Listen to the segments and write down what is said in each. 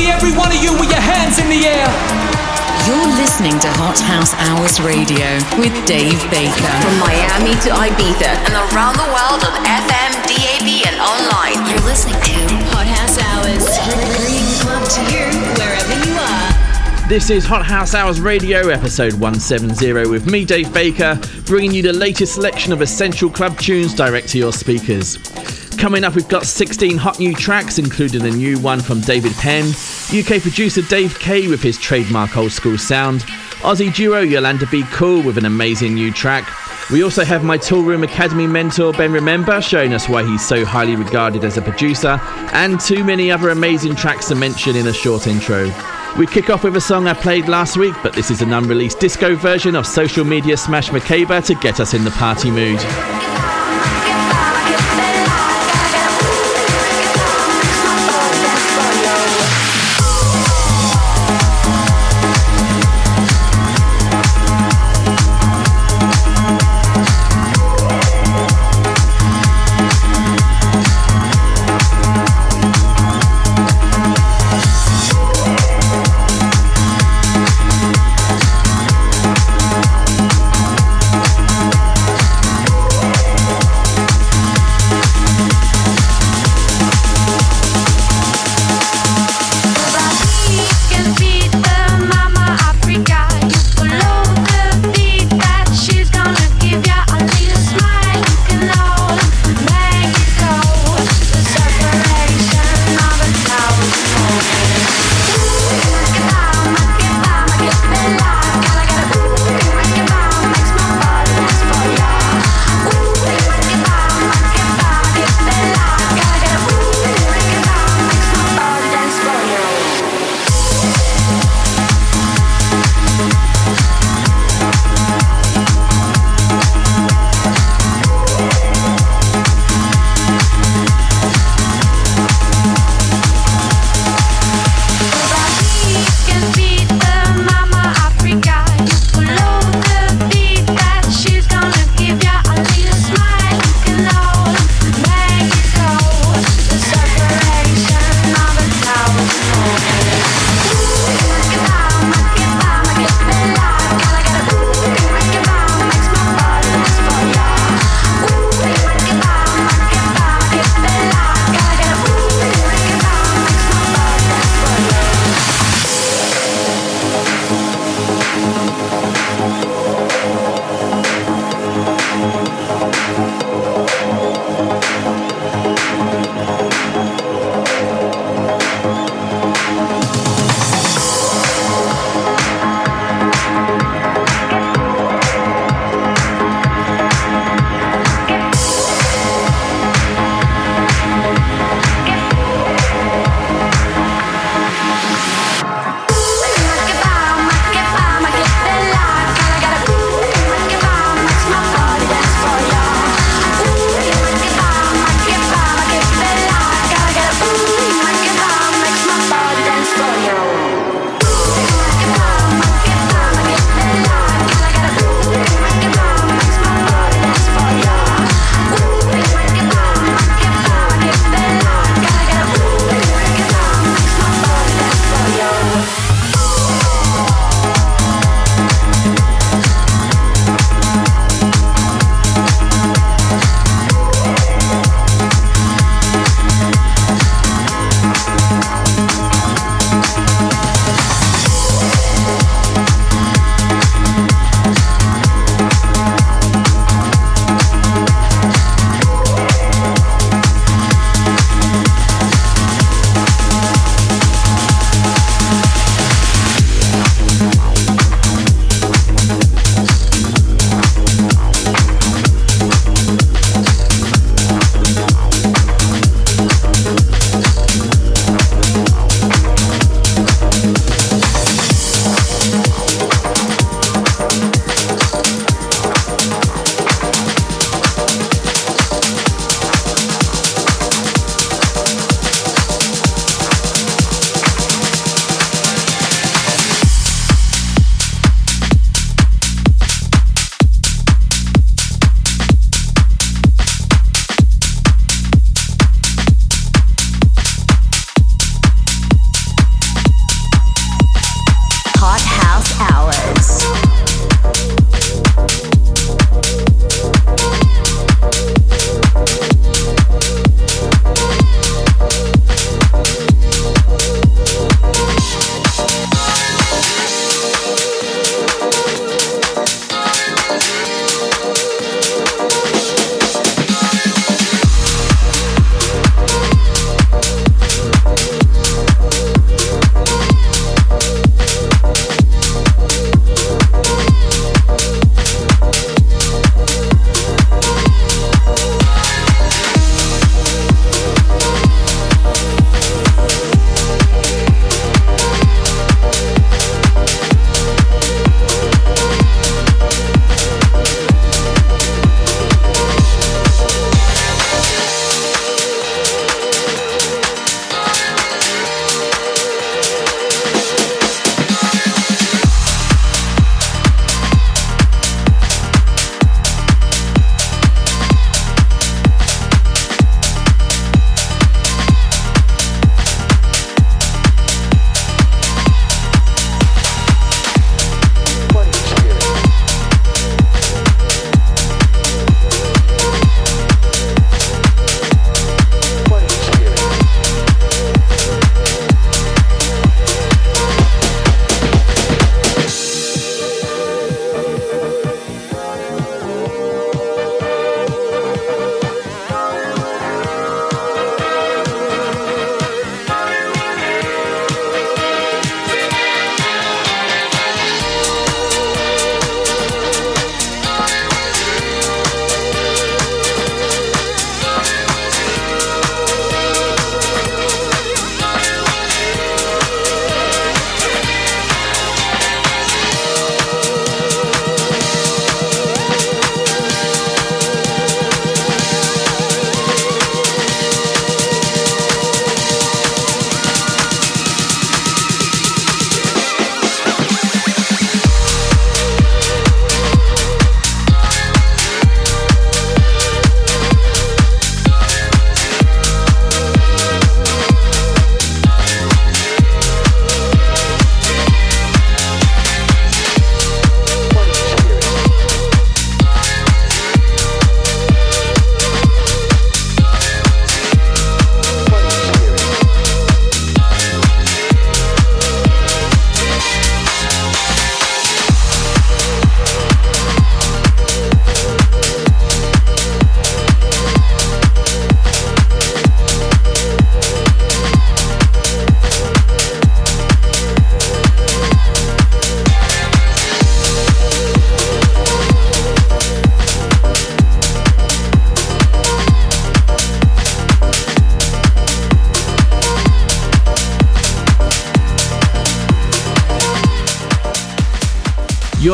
see every one of you with your hands in the air. You're listening to Hot House Hours Radio with Dave Baker. From Miami to Ibiza and around the world on FM, DAB, and online. You're listening to Hot House Hours, bringing club to you wherever you are. This is Hot House Hours Radio, episode 170, with me, Dave Baker, bringing you the latest selection of essential club tunes direct to your speakers. Coming up, we've got 16 hot new tracks, including a new one from David Penn, UK producer Dave K with his trademark old school sound, Aussie duo Yolanda Be Cool with an amazing new track. We also have my Toolroom Academy mentor Ben Remember showing us why he's so highly regarded as a producer, and too many other amazing tracks to mention in a short intro. We kick off with a song I played last week, but this is an unreleased disco version of social media smash Makeba to get us in the party mood.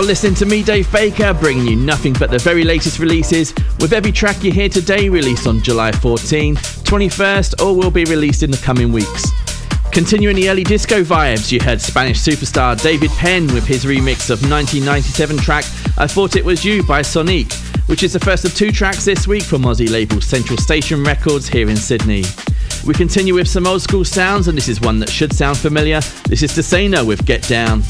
Listening to me, Dave Baker, bringing you nothing but the very latest releases, with every track you hear today released on July 14, 21st, or will be released in the coming weeks. Continuing the early disco vibes, you heard Spanish superstar David Penn with his remix of 1997 track I Thought It Was You by Sonique, which is the first of two tracks this week from Aussie label Central Station Records here in Sydney. We continue with some old school sounds, and this is one that should sound familiar. This is Desena with Get Down.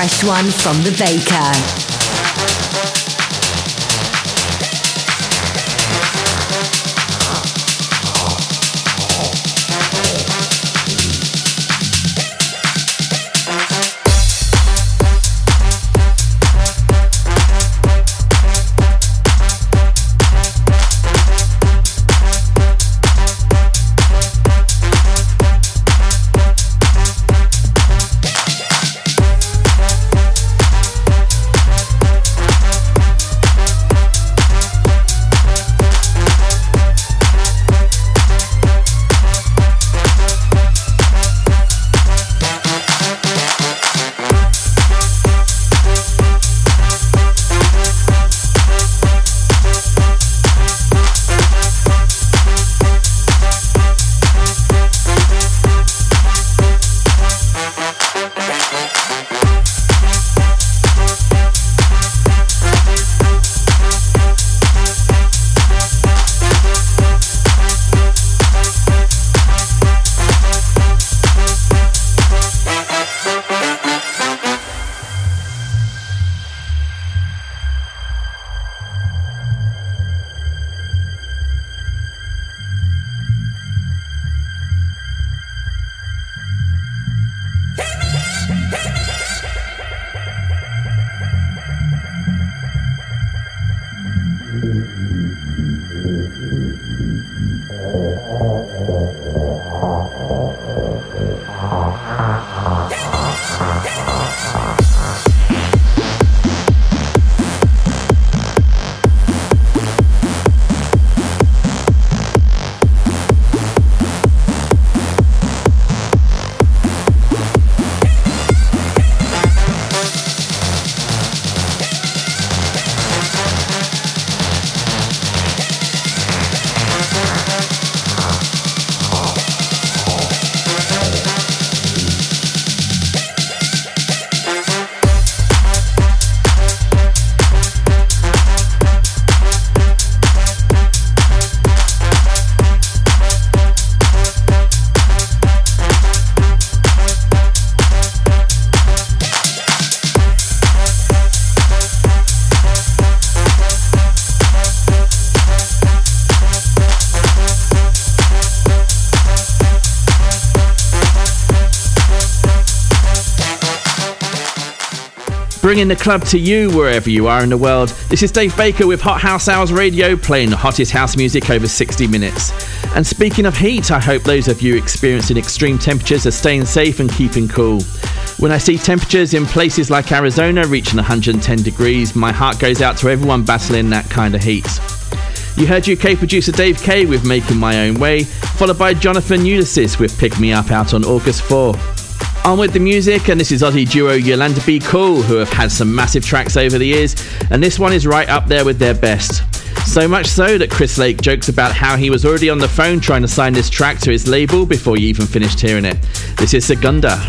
Fresh one from the baker. Bringing the club to you wherever you are in the world. This is Dave Baker with Hot House Hours Radio, playing the hottest house music over 60 minutes. And speaking of heat, I hope those of you experiencing extreme temperatures are staying safe and keeping cool. When I see temperatures in places like Arizona reaching 110 degrees, my heart goes out to everyone battling that kind of heat. You heard UK producer Dave K with Making My Own Way, followed by Jonathan Ulysses with Pick Me Up out on August 4. On with the music, and this is Aussie duo Yolanda Be Cool, who have had some massive tracks over the years, and this one is right up there with their best. So much so that Chris Lake jokes about how he was already on the phone trying to sign this track to his label before you even finished hearing it. This is Segunda.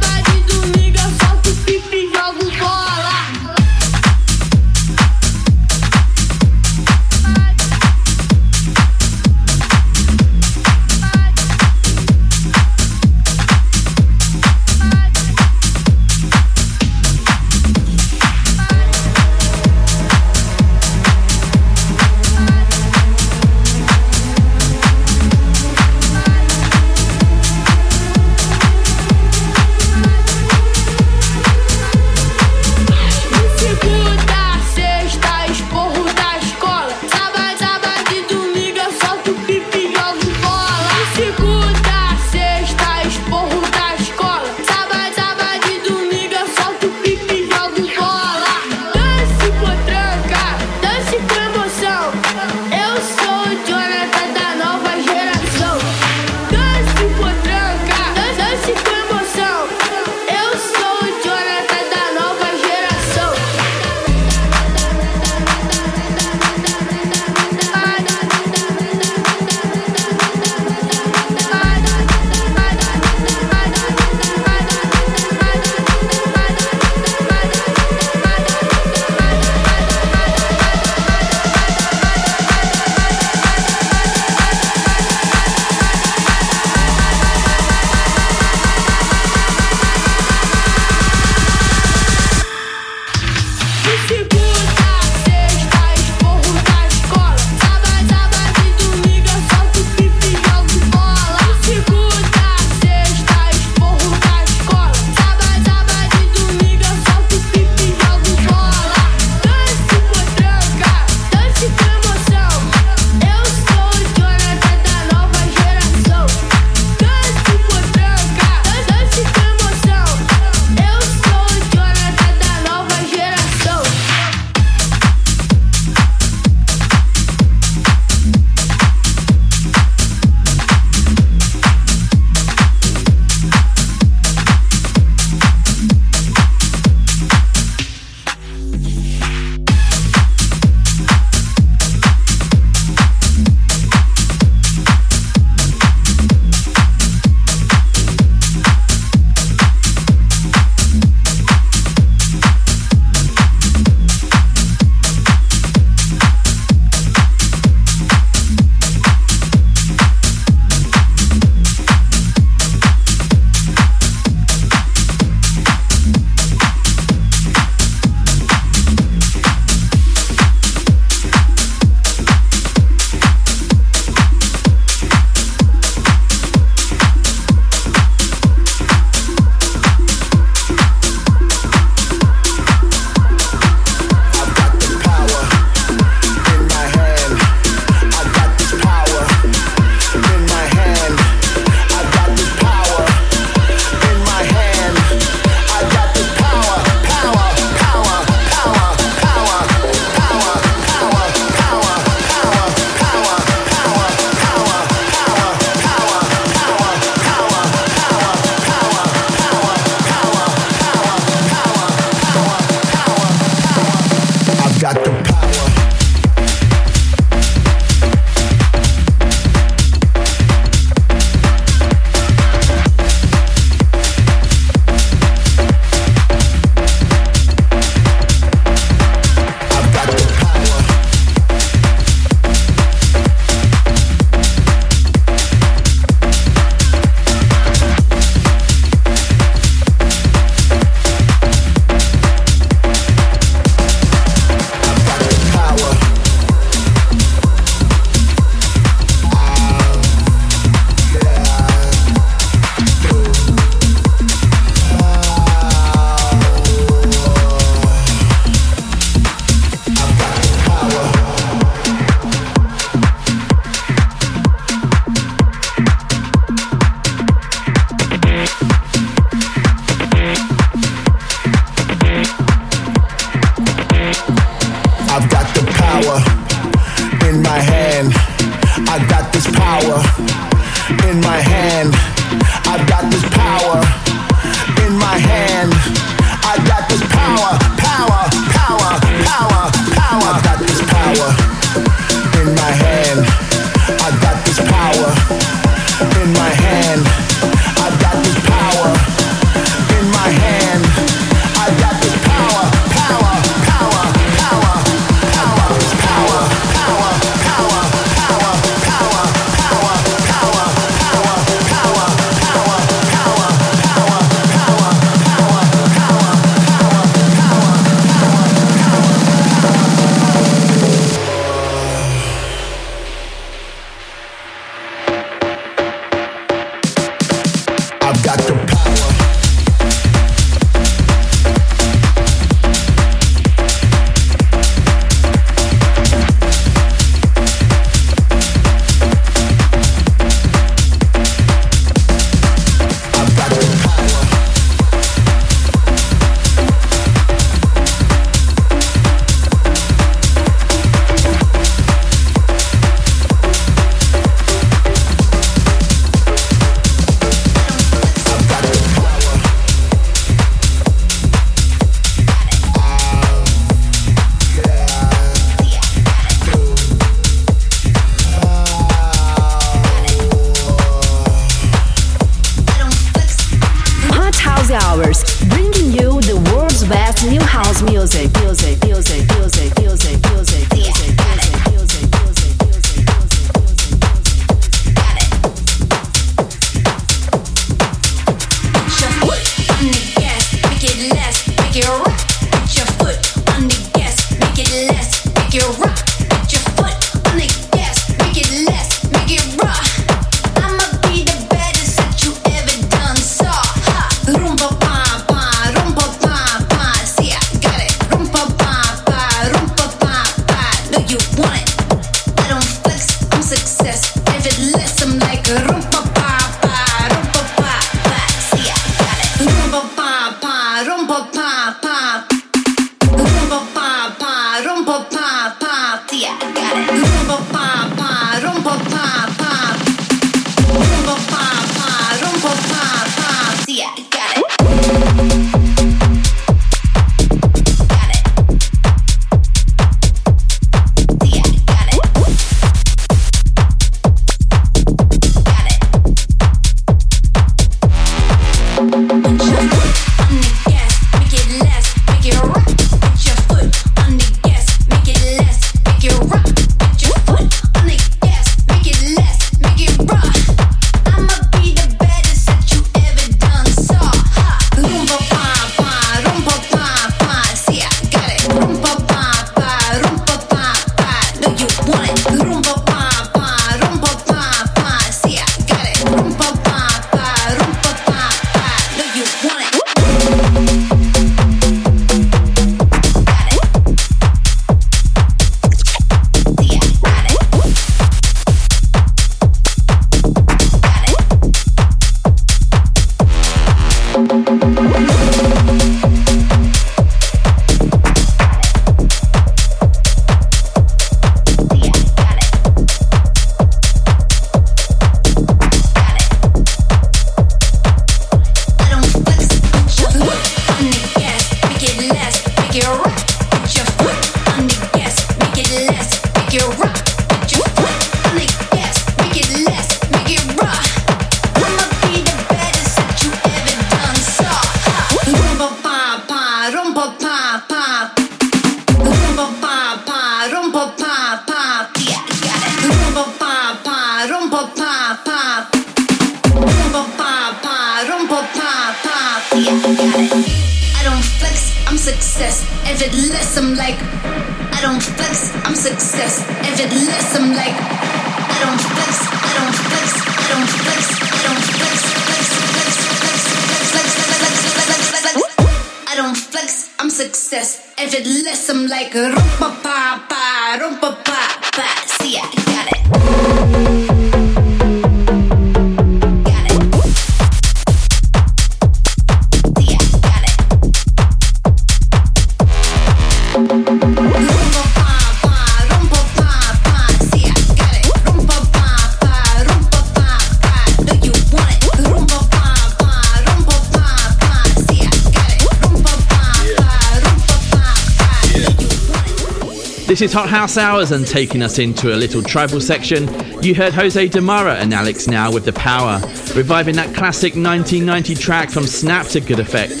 This is Hot House Hours and taking us into a little tribal section. You heard Jose Demara and Alex Now with The Power, reviving that classic 1990 track from Snap to good effect.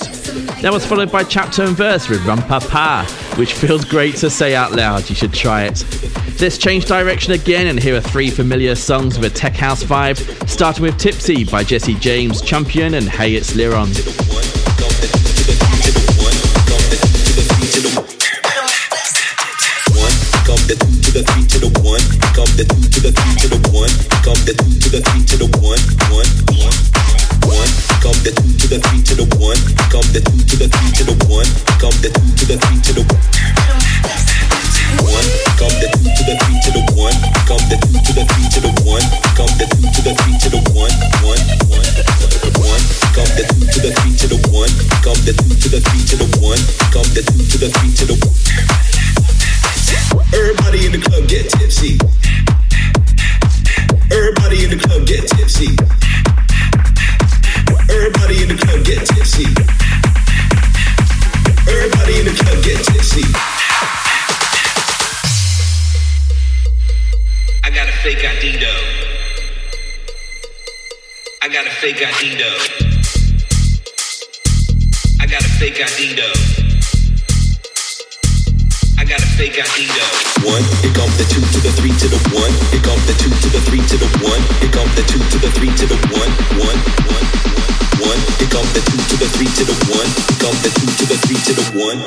That was followed by Chapter and Verse with Rum Pa Pa, which feels great to say out loud. You should try it. Let's change direction again and hear three familiar songs with a tech house vibe, starting with Tipsy by Jesse James, Champion, and Hey It's Liron. Everybody in the club get tipsy. In the club get tipsy. Everybody in the club get tipsy. Everybody in the club get tipsy. I got a fake ID though. I got a fake ID though. I got a fake ID though. Got a fake ID though. One, here come the two to the three to the one. Here come the two to the three to the one. Here come the two to the three to the one. One, one, one. Here come the two to the three to the one. Here come the two to the three to the one.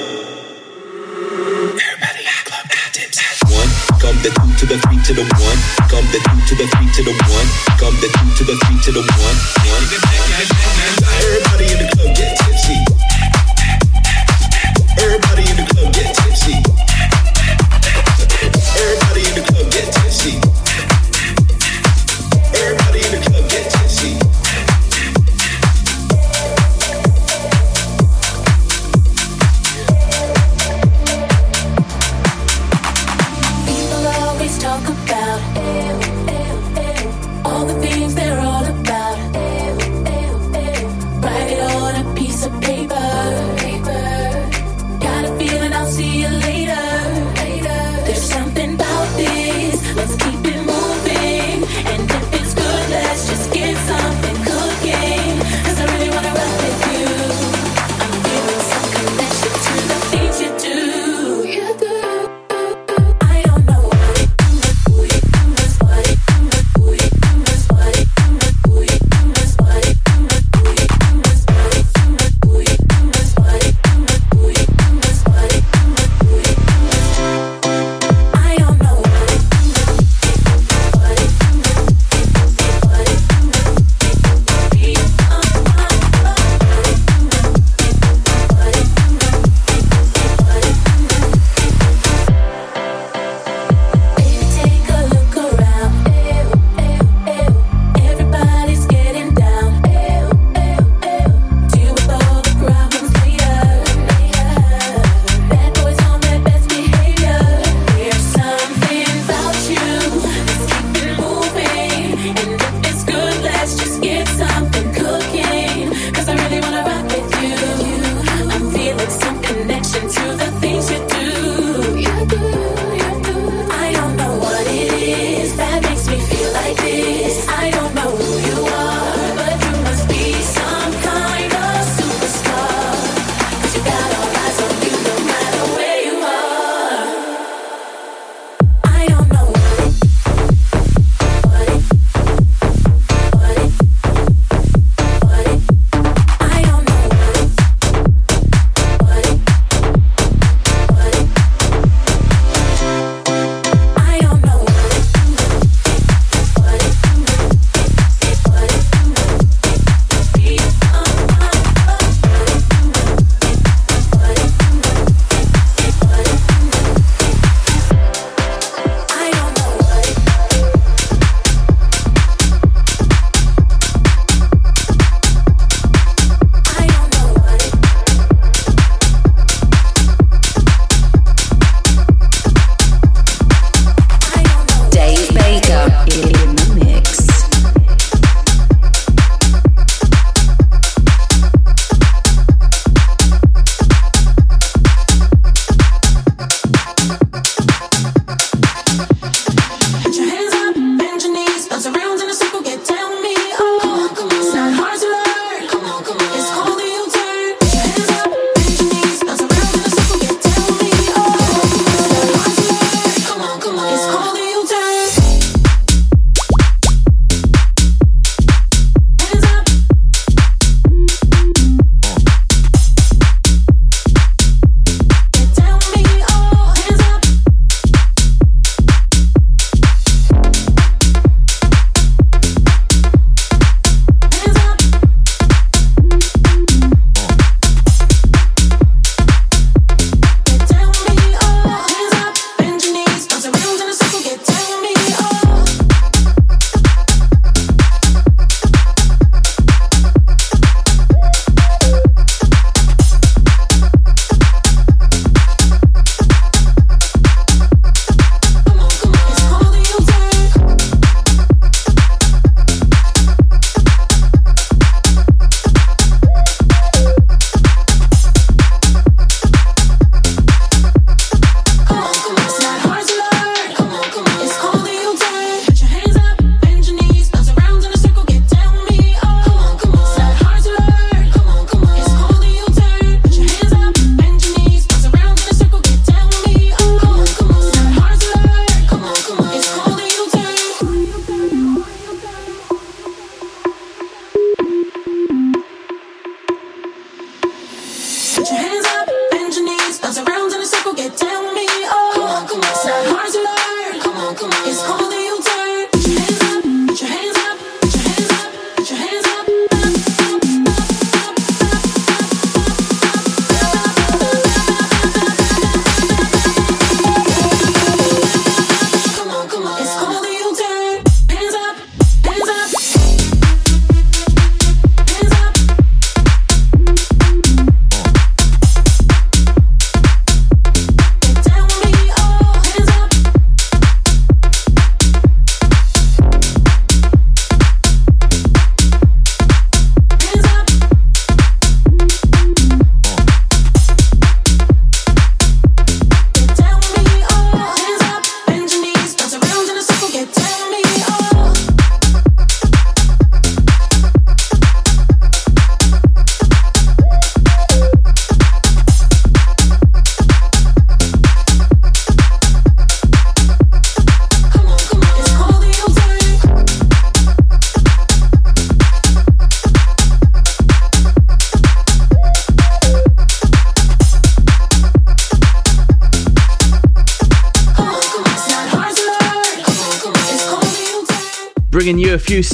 Everybody the club got. One, come the two to the three to the one. Come the two to the three to the one. Come the two to the three to the one. One. Everybody in the club get tipsy. Everybody in the club get tipsy. Everybody in the club get tipsy.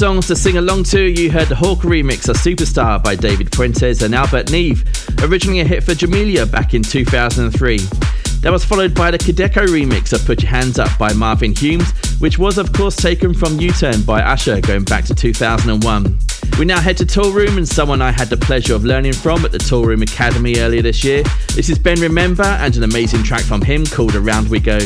Songs to sing along to, you heard the Hawk remix of Superstar by David Fuentes and Albert Neve, originally a hit for Jamelia back in 2003. That was followed by the Kideko remix of Put Your Hands Up by Marvin Humes, which was of course taken from U-Turn by Usher going back to 2001. We now head to Toolroom and someone I had the pleasure of learning from at the Toolroom Academy earlier this year. This is Ben Remember and an amazing track from him called Around We Go.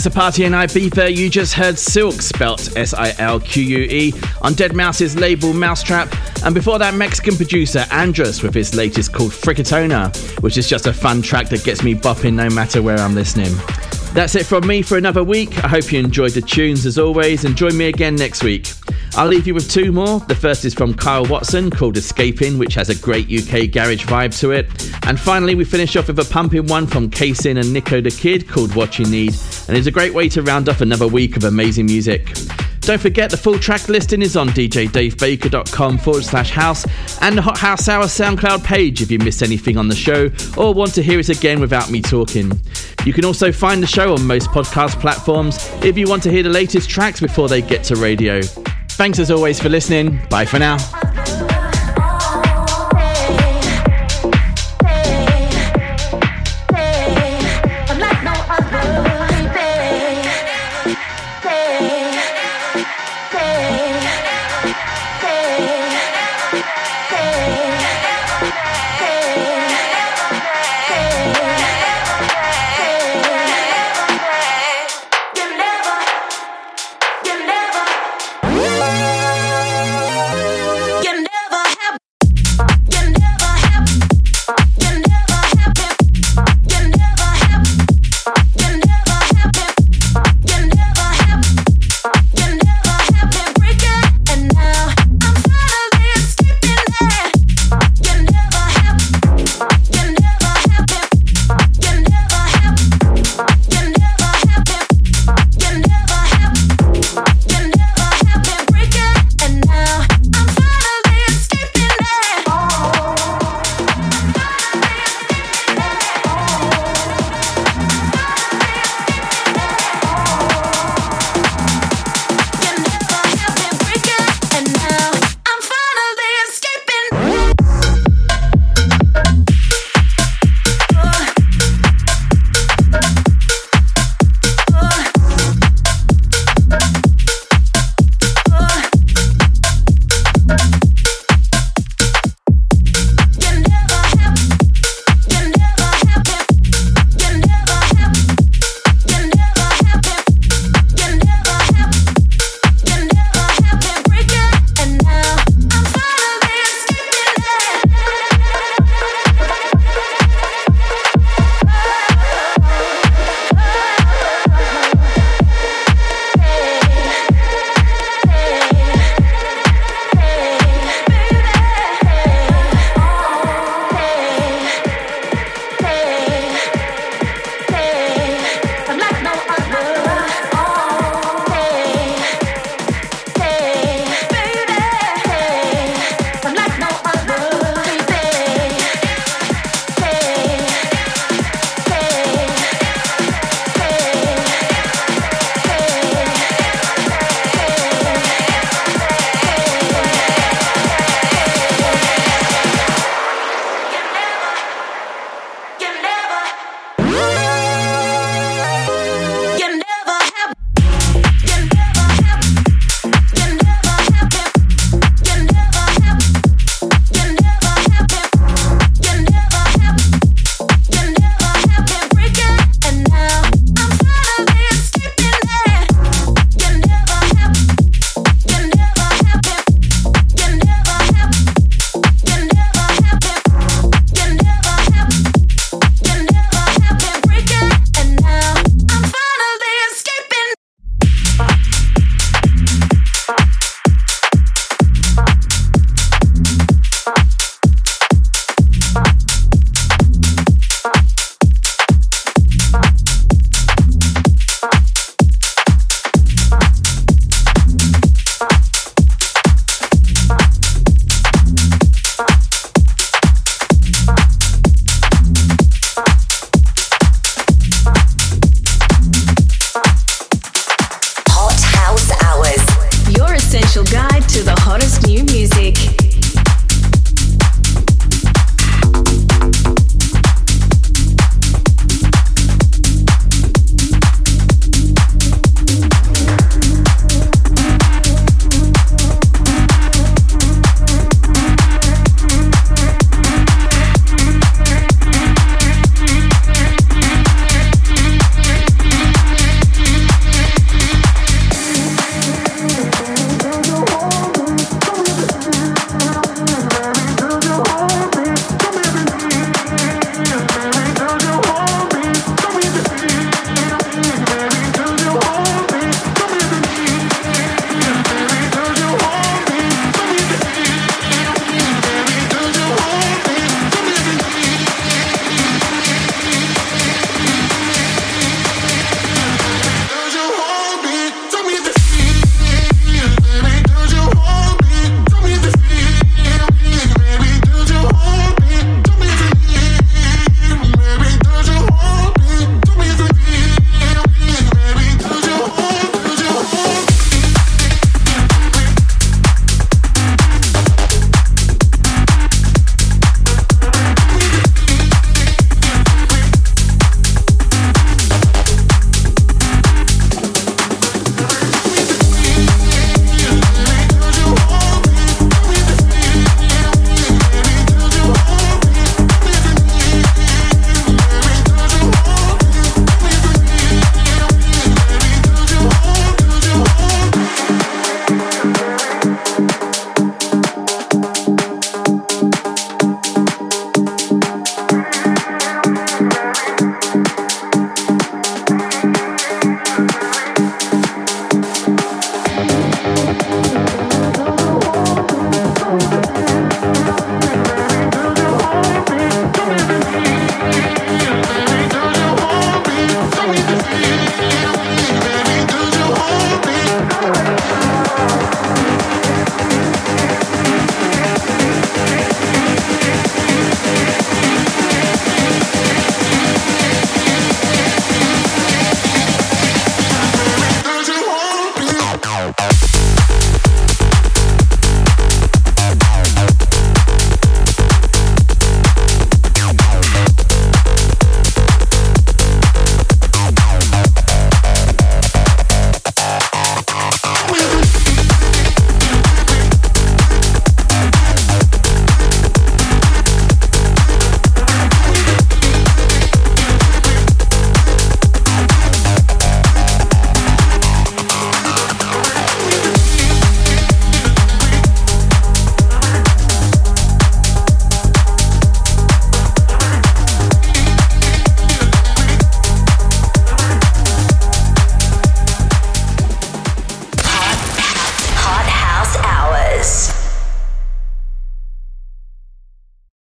Us a party in Ibiza, you just heard Silk, spelt S I L Q U E, on deadmau5's label mau5trap, and before that, Mexican producer Andruss with his latest called Fricatona, which is just a fun track that gets me bopping no matter where I'm listening. That's it from me for another week. I hope you enjoyed the tunes as always, and join me again next week. I'll leave you with two more. The first is from Kyle Watson called Escaping, which has a great UK garage vibe to it. And finally, we finish off with a pumping one from Kasin and Nico the Kid called What You Need, and it's a great way to round off another week of amazing music. Don't forget the full track listing is on djdavebaker.com forward slash house and the Hot House Hour SoundCloud page if you missed anything on the show or want to hear it again without me talking. You can also find the show on most podcast platforms if you want to hear the latest tracks before they get to radio. Thanks as always for listening. Bye for now.